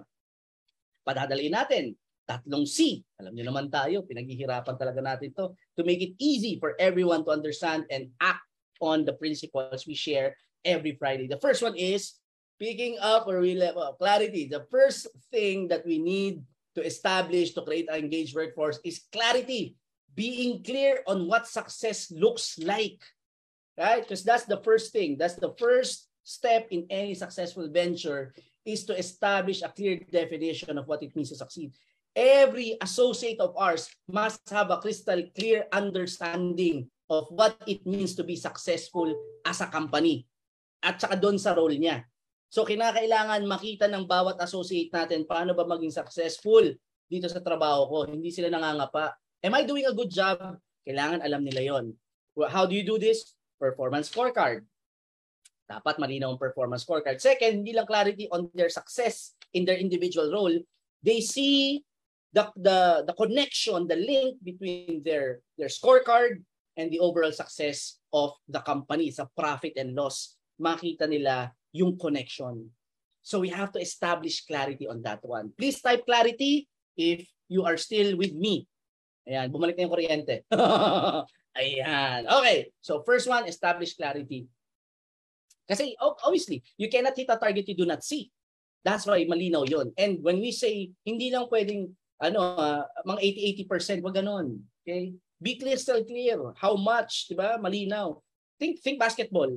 Padadaliin natin. Tatlong C. Alam niyo naman tayo, pinaghihirapan talaga natin to to make it easy for everyone to understand and act on the principles we share every Friday. The first one is picking up or we level clarity. The first thing that we need to establish to create an engaged workforce is clarity. Being clear on what success looks like. Right? Because that's the first thing. That's the first step in any successful venture is to establish a clear definition of what it means to succeed. Every associate of ours must have a crystal clear understanding of what it means to be successful as a company at saka doon sa role niya. So kinakailangan makita ng bawat associate natin paano ba maging successful dito sa trabaho ko. Hindi sila nangangapa. Am I doing a good job? Kailangan alam nila yon. How do you do this? Performance scorecard. Dapat malinaw ang performance scorecard. Second, hindi lang clarity on their success in their individual role. They see the the the connection, the link between their their scorecard and the overall success of the company sa profit and loss. Makita nila yung connection. So we have to establish clarity on that one. Please type clarity if you are still with me. Ayan, bumalik na yung kuryente. [laughs] Ayan. Okay. So first one, establish clarity. Kasi obviously, you cannot hit a target you do not see. That's why malinaw yon. And when we say, hindi lang pwedeng ano, uh, mga 80-80%, wag ganon. Okay? Be clear, still clear. How much, di ba? Malinaw. Think, think basketball.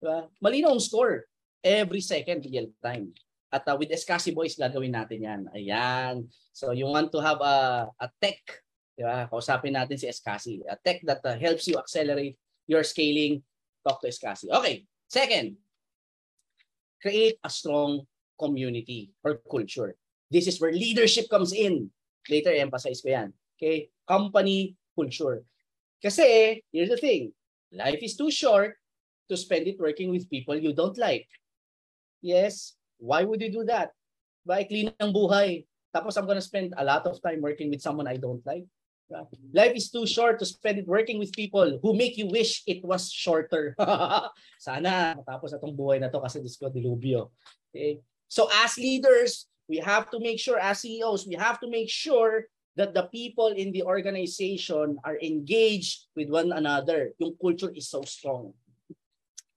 Diba? Malinaw ang score every second real time. At uh, with Escasi Boys, gagawin natin yan. Ayan. So you want to have a, a tech, di ba? Kausapin natin si Escasi. A tech that uh, helps you accelerate you're scaling, talk to Escasi. Okay, second, create a strong community or culture. This is where leadership comes in. Later, emphasize ko yan. Okay? Company culture. Kasi, here's the thing. Life is too short to spend it working with people you don't like. Yes, why would you do that? Ba, clean ang buhay. Tapos I'm gonna spend a lot of time working with someone I don't like. Life is too short to spend it working with people who make you wish it was shorter. [laughs] Sana matapos na tong buhay na to kasi Diyos ko, dilubyo. Okay? So as leaders, we have to make sure, as CEOs, we have to make sure that the people in the organization are engaged with one another. Yung culture is so strong.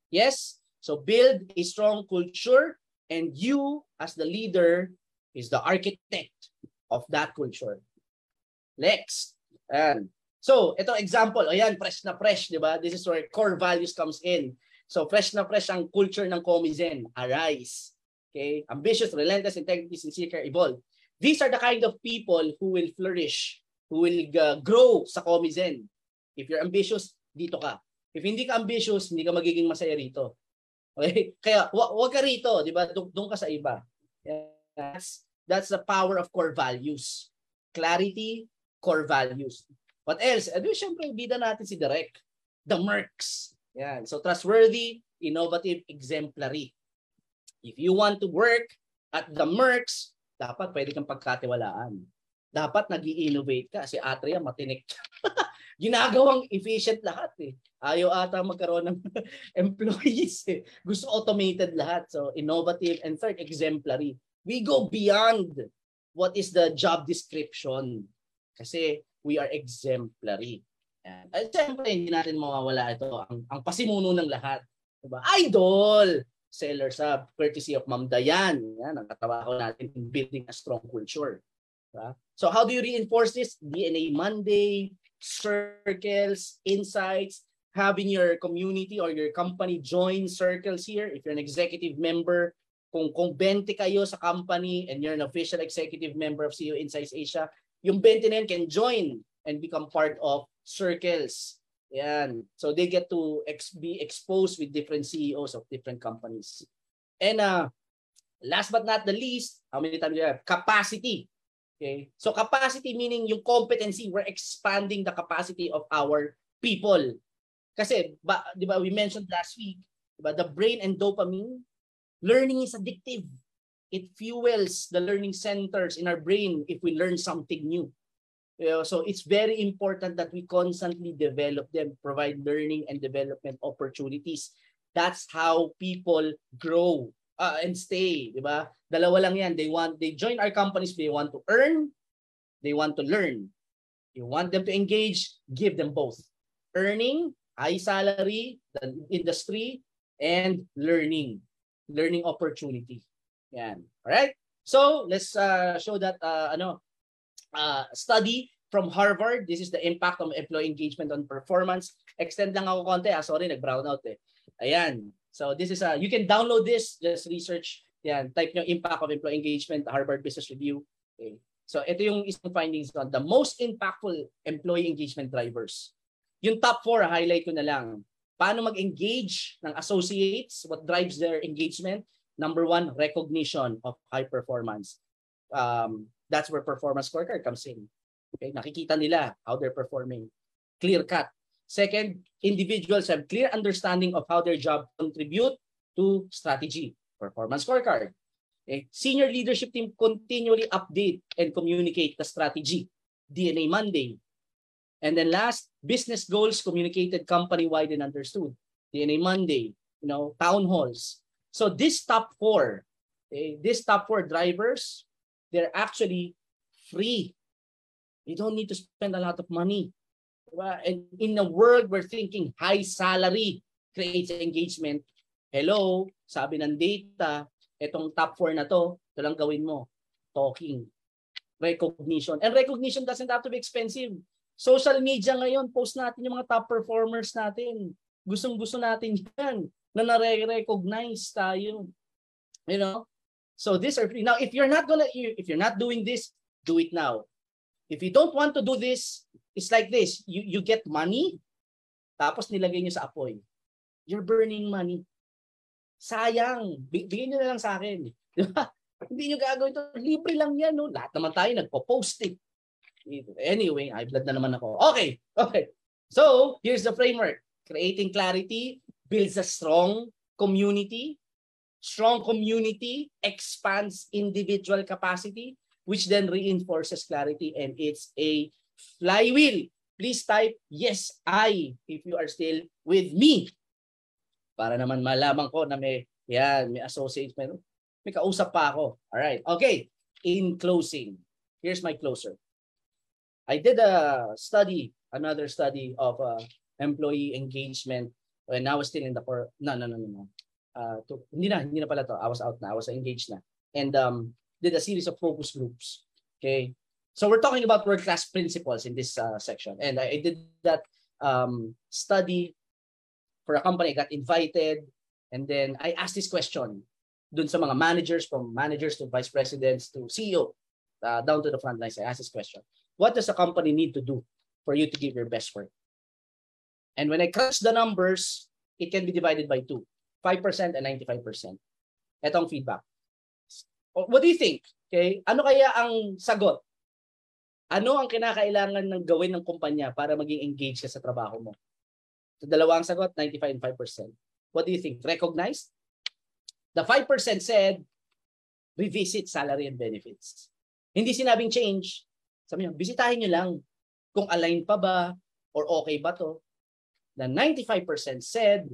Yes? So build a strong culture and you as the leader is the architect of that culture. Next. Ayan. So, ito example. Ayan, fresh na fresh, di ba? This is where core values comes in. So, fresh na fresh ang culture ng Comizen. Arise. Okay? Ambitious, relentless, integrity, sincere, evolve. These are the kind of people who will flourish, who will uh, grow sa Comizen. If you're ambitious, dito ka. If hindi ka ambitious, hindi ka magiging masaya rito. Okay? [laughs] Kaya, wa- wag ka rito, di ba? Doon ka sa iba. That's, that's the power of core values. Clarity, core values. What else? Ado, syempre, bida natin si Direk. The Mercs. Yan. So, trustworthy, innovative, exemplary. If you want to work at the Mercs, dapat pwede kang pagkatiwalaan. Dapat nag innovate ka. Si Atria, matinik. [laughs] Ginagawang efficient lahat eh. Ayaw ata magkaroon ng [laughs] employees eh. Gusto automated lahat. So, innovative. And third, exemplary. We go beyond what is the job description kasi we are exemplary. Yan. At siyempre, hindi natin mawawala ito. Ang, ang pasimuno ng lahat. Diba? Idol! Seller Sub, courtesy of Ma'am Dayan. Yan, ang katawakan natin in building a strong culture. Diba? So how do you reinforce this? DNA Monday, circles, insights, having your community or your company join circles here. If you're an executive member, kung, kung 20 kayo sa company and you're an official executive member of CEO Insights Asia, yung 20 na yun can join and become part of circles. Yan. So they get to ex- be exposed with different CEOs of different companies. And uh, last but not the least, how many times do you have? Capacity. Okay. So capacity meaning yung competency, we're expanding the capacity of our people. Kasi, ba, di ba, we mentioned last week, di ba, the brain and dopamine, learning is addictive. It fuels the learning centers in our brain if we learn something new. You know, so it's very important that we constantly develop them, provide learning and development opportunities. That's how people grow uh, and stay, di ba? Dalawa lang yan. They want they join our companies, they want to earn, they want to learn. You want them to engage, give them both. Earning, high salary, the industry, and learning. Learning opportunity. Yan. All right? So, let's uh, show that uh, ano uh, study from Harvard. This is the impact of employee engagement on performance. Extend lang ako konti. Ah, sorry, nag-brown out eh. Ayan. So, this is a, you can download this, just research. Yan, type nyo impact of employee engagement, Harvard Business Review. Okay. So, ito yung isang findings on the most impactful employee engagement drivers. Yung top four, highlight ko na lang. Paano mag-engage ng associates? What drives their engagement? Number one, recognition of high performance. Um, that's where performance scorecard comes in. Okay, nakikita nila how they're performing. Clear cut. Second, individuals have clear understanding of how their job contribute to strategy. Performance scorecard. Okay. Senior leadership team continually update and communicate the strategy. DNA Monday. And then last, business goals communicated company-wide and understood. DNA Monday. You know, town halls. So this top four, okay, this top four drivers, they're actually free. You don't need to spend a lot of money. Diba? And in a world where thinking high salary creates engagement, hello, sabi ng data, itong top four na to, ito lang gawin mo. Talking. Recognition. And recognition doesn't have to be expensive. Social media ngayon, post natin yung mga top performers natin. Gustong gusto natin [laughs] yan na nare-recognize tayo. You know? So these are free. Now, if you're not gonna, if you're not doing this, do it now. If you don't want to do this, it's like this. You, you get money tapos nilagay nyo sa apoy, you're burning money. Sayang. Bigyan nyo na lang sa akin. [laughs] Di? Hindi nyo gagawin to. Libre lang yan. No? Lahat naman tayo nagpo-post it. Anyway, I blood na naman ako. Okay. Okay. So, here's the framework. Creating clarity builds a strong community. Strong community expands individual capacity, which then reinforces clarity and it's a flywheel. Please type yes, I if you are still with me. Para naman malaman ko na may yan, may associate, may, may kausap pa ako. All right. Okay. In closing, here's my closer. I did a study, another study of uh, employee engagement when I was still in the core. No, no, no, no, no. Uh, to, hindi na, hindi na pala to. I was out na. I was engaged na. And um, did a series of focus groups. Okay. So we're talking about world-class principles in this uh, section. And I, I did that um, study for a company. I got invited. And then I asked this question dun sa mga managers, from managers to vice presidents to CEO, uh, down to the front lines. I asked this question. What does a company need to do for you to give your best work? And when I crunch the numbers, it can be divided by two, 5% and 95%. Etong feedback. What do you think? Okay? Ano kaya ang sagot? Ano ang kinakailangan ng gawin ng kumpanya para maging engaged ka sa trabaho mo? So, dalawang sagot, 95 and 5%. What do you think? Recognized? The 5% said, revisit salary and benefits. Hindi sinabing change. Sabi niyo, bisitahin niyo lang kung align pa ba or okay ba to. The 95% said,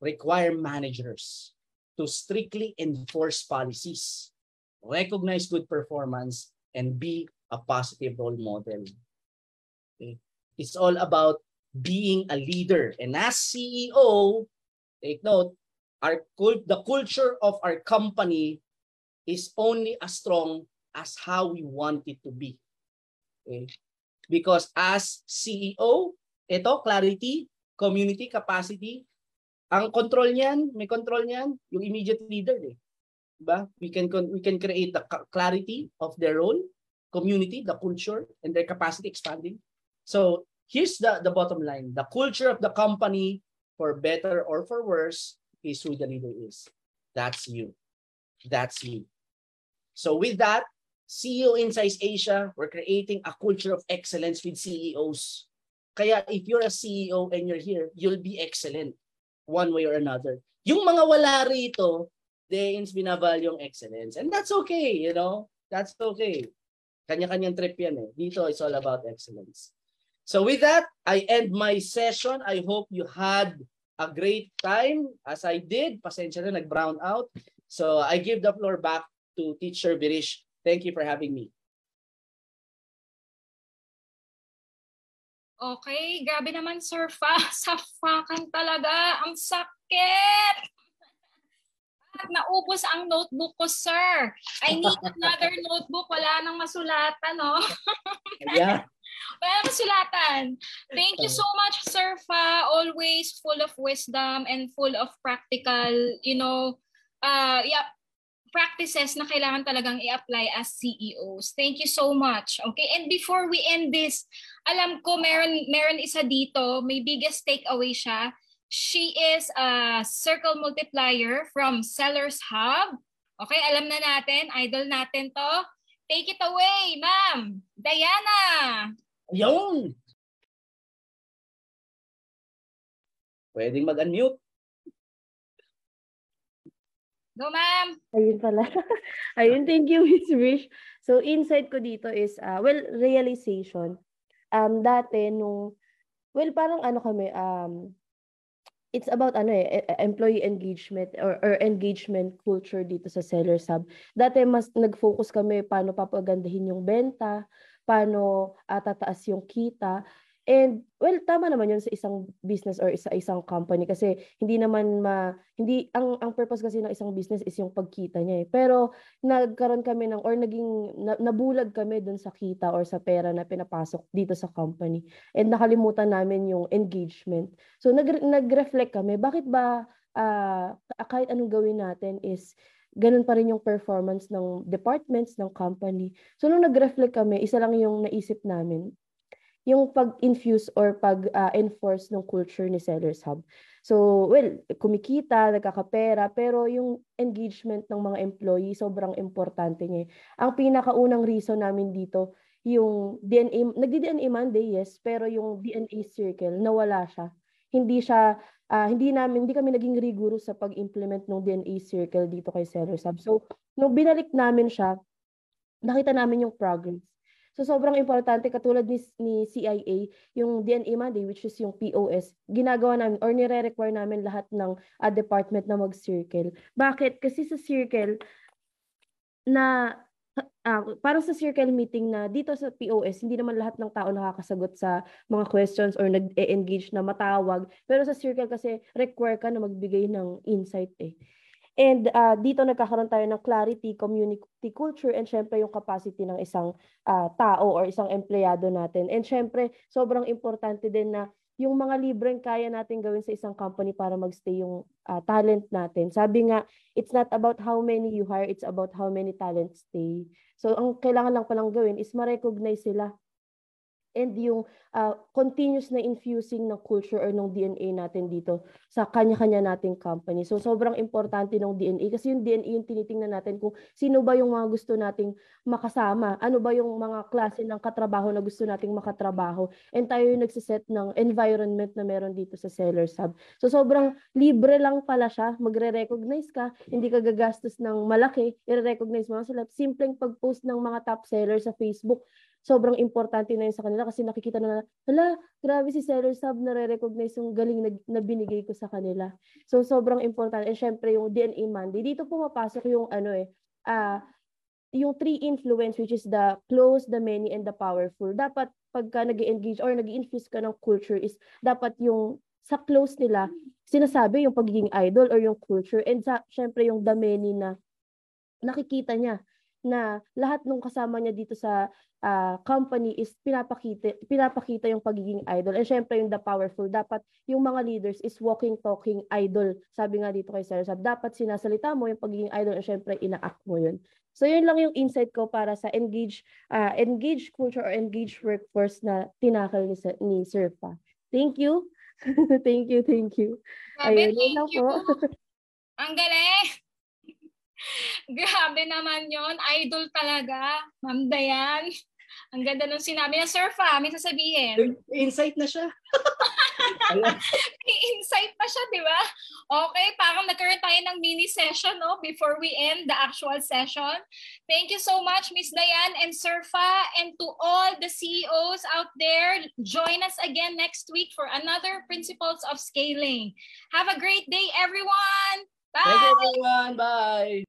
require managers to strictly enforce policies recognize good performance, and be a positive role model. Okay? It's all about being a leader. And as CEO, take note, our cult, the culture of our company is only as strong as how we want it to be. Okay? Because as CEO, ito, clarity, community, capacity, ang control niyan, may control niyan, yung immediate leader eh. We can we can create the clarity of their role, community, the culture, and their capacity expanding. So here's the, the bottom line. The culture of the company, for better or for worse, is who the leader is. That's you. That's you. So with that, CEO Insights Asia, we're creating a culture of excellence with CEOs. Kaya if you're a CEO and you're here, you'll be excellent one way or another. Yung mga wala rito, Danes binavalue yung excellence. And that's okay, you know? That's okay. Kanya-kanyang trip yan eh. Dito, it's all about excellence. So with that, I end my session. I hope you had a great time as I did. Pasensya na, nag-brown out. So I give the floor back to Teacher Birish. Thank you for having me. Okay, grabe naman Sir Fa. [laughs] Safakan talaga. Ang sakit! naubos ang notebook ko, sir. I need [laughs] another notebook. Wala nang masulatan, no? yeah. [laughs] Wala nang masulatan. Thank you so much, Sir Fa. Always full of wisdom and full of practical, you know, uh, yeah, practices na kailangan talagang i-apply as CEOs. Thank you so much. Okay, and before we end this, alam ko meron meron isa dito, may biggest takeaway siya She is a circle multiplier from Sellers Hub. Okay, alam na natin, idol natin to. Take it away, ma'am. Diana. Yung. Pwedeng mag-unmute. Go, ma'am. Ayun pala. [laughs] Ayun, thank you, Miss Wish. So, insight ko dito is, uh, well, realization. Um, dati, nung, well, parang ano kami, um, it's about ano eh, e, employee engagement or, or engagement culture dito sa Sellers Hub. Dati mas nag-focus kami paano papagandahin yung benta, paano uh, tataas yung kita. And well, tama naman 'yun sa isang business or sa isang company kasi hindi naman ma hindi ang ang purpose kasi ng isang business is yung pagkita niya eh. Pero nagkaroon kami ng or naging na, nabulag kami dun sa kita or sa pera na pinapasok dito sa company. And nakalimutan namin yung engagement. So nag nag-reflect kami, bakit ba uh, kahit anong gawin natin is ganun pa rin yung performance ng departments ng company. So nung nag-reflect kami, isa lang yung naisip namin, yung pag-infuse or pag-enforce ng culture ni Sellers Hub. So, well, kumikita, nagkakapera, pero yung engagement ng mga employee, sobrang importante niya. Ang pinakaunang reason namin dito, yung DNA, nagdi-DNA Monday, yes, pero yung DNA circle, nawala siya. Hindi siya, uh, hindi namin, hindi kami naging rigorous sa pag-implement ng DNA circle dito kay Sellers Hub. So, nung binalik namin siya, nakita namin yung progress. So sobrang importante katulad ni, ni CIA, yung DNA Monday which is yung POS, ginagawa namin or nire-require namin lahat ng uh, department na mag-circle. Bakit? Kasi sa circle na uh, parang sa circle meeting na dito sa POS, hindi naman lahat ng tao nakakasagot sa mga questions or nag-engage na matawag. Pero sa circle kasi require ka na magbigay ng insight eh. And uh, dito nagkakaroon tayo ng clarity, community culture, and syempre yung capacity ng isang uh, tao or isang empleyado natin. And syempre, sobrang importante din na yung mga libreng kaya natin gawin sa isang company para magstay yung uh, talent natin. Sabi nga, it's not about how many you hire, it's about how many talents stay. So, ang kailangan lang palang gawin is ma-recognize sila and yung uh, continuous na infusing ng culture or ng DNA natin dito sa kanya-kanya nating company. So sobrang importante ng DNA kasi yung DNA yung tinitingnan natin kung sino ba yung mga gusto nating makasama, ano ba yung mga klase ng katrabaho na gusto nating makatrabaho. And tayo yung nagsiset ng environment na meron dito sa Sellers Hub. So sobrang libre lang pala siya, magre-recognize ka, hindi ka gagastos ng malaki, i-recognize mo sila. Simpleng pag-post ng mga top sellers sa Facebook, sobrang importante na yun sa kanila kasi nakikita na, hala, grabe si Seller Sub, nare-recognize yung galing na, na binigay ko sa kanila. So, sobrang importante. And syempre, yung DNA Monday, dito pumapasok yung ano eh, ah, uh, yung three influence which is the close, the many, and the powerful. Dapat pagka nag engage or nag infuse ka ng culture is dapat yung sa close nila, sinasabi yung pagiging idol or yung culture and sa syempre yung the many na nakikita niya na lahat ng kasama niya dito sa uh, company is pinapakita pinapakita yung pagiging idol. And syempre yung the powerful, dapat yung mga leaders is walking talking idol. Sabi nga dito kay Sarah Sab, dapat sinasalita mo yung pagiging idol and syempre ina-act mo yun. So yun lang yung insight ko para sa engage uh, engage culture or engage workforce na tinakal ni, ni Sirpa. [laughs] Thank you. thank you, thank you. Ayun, thank you. Ang galing. [laughs] Grabe naman yon Idol talaga. Ma'am Dayan. Ang ganda nung sinabi ng Surfa, may sasabihin. Insight na siya. [laughs] may insight na siya, di ba? Okay, parang nagkaroon tayo ng mini session no, before we end the actual session. Thank you so much, Miss Dayan and Surfa, and to all the CEOs out there. Join us again next week for another Principles of Scaling. Have a great day, everyone! Bye! Thank you, everyone. Bye!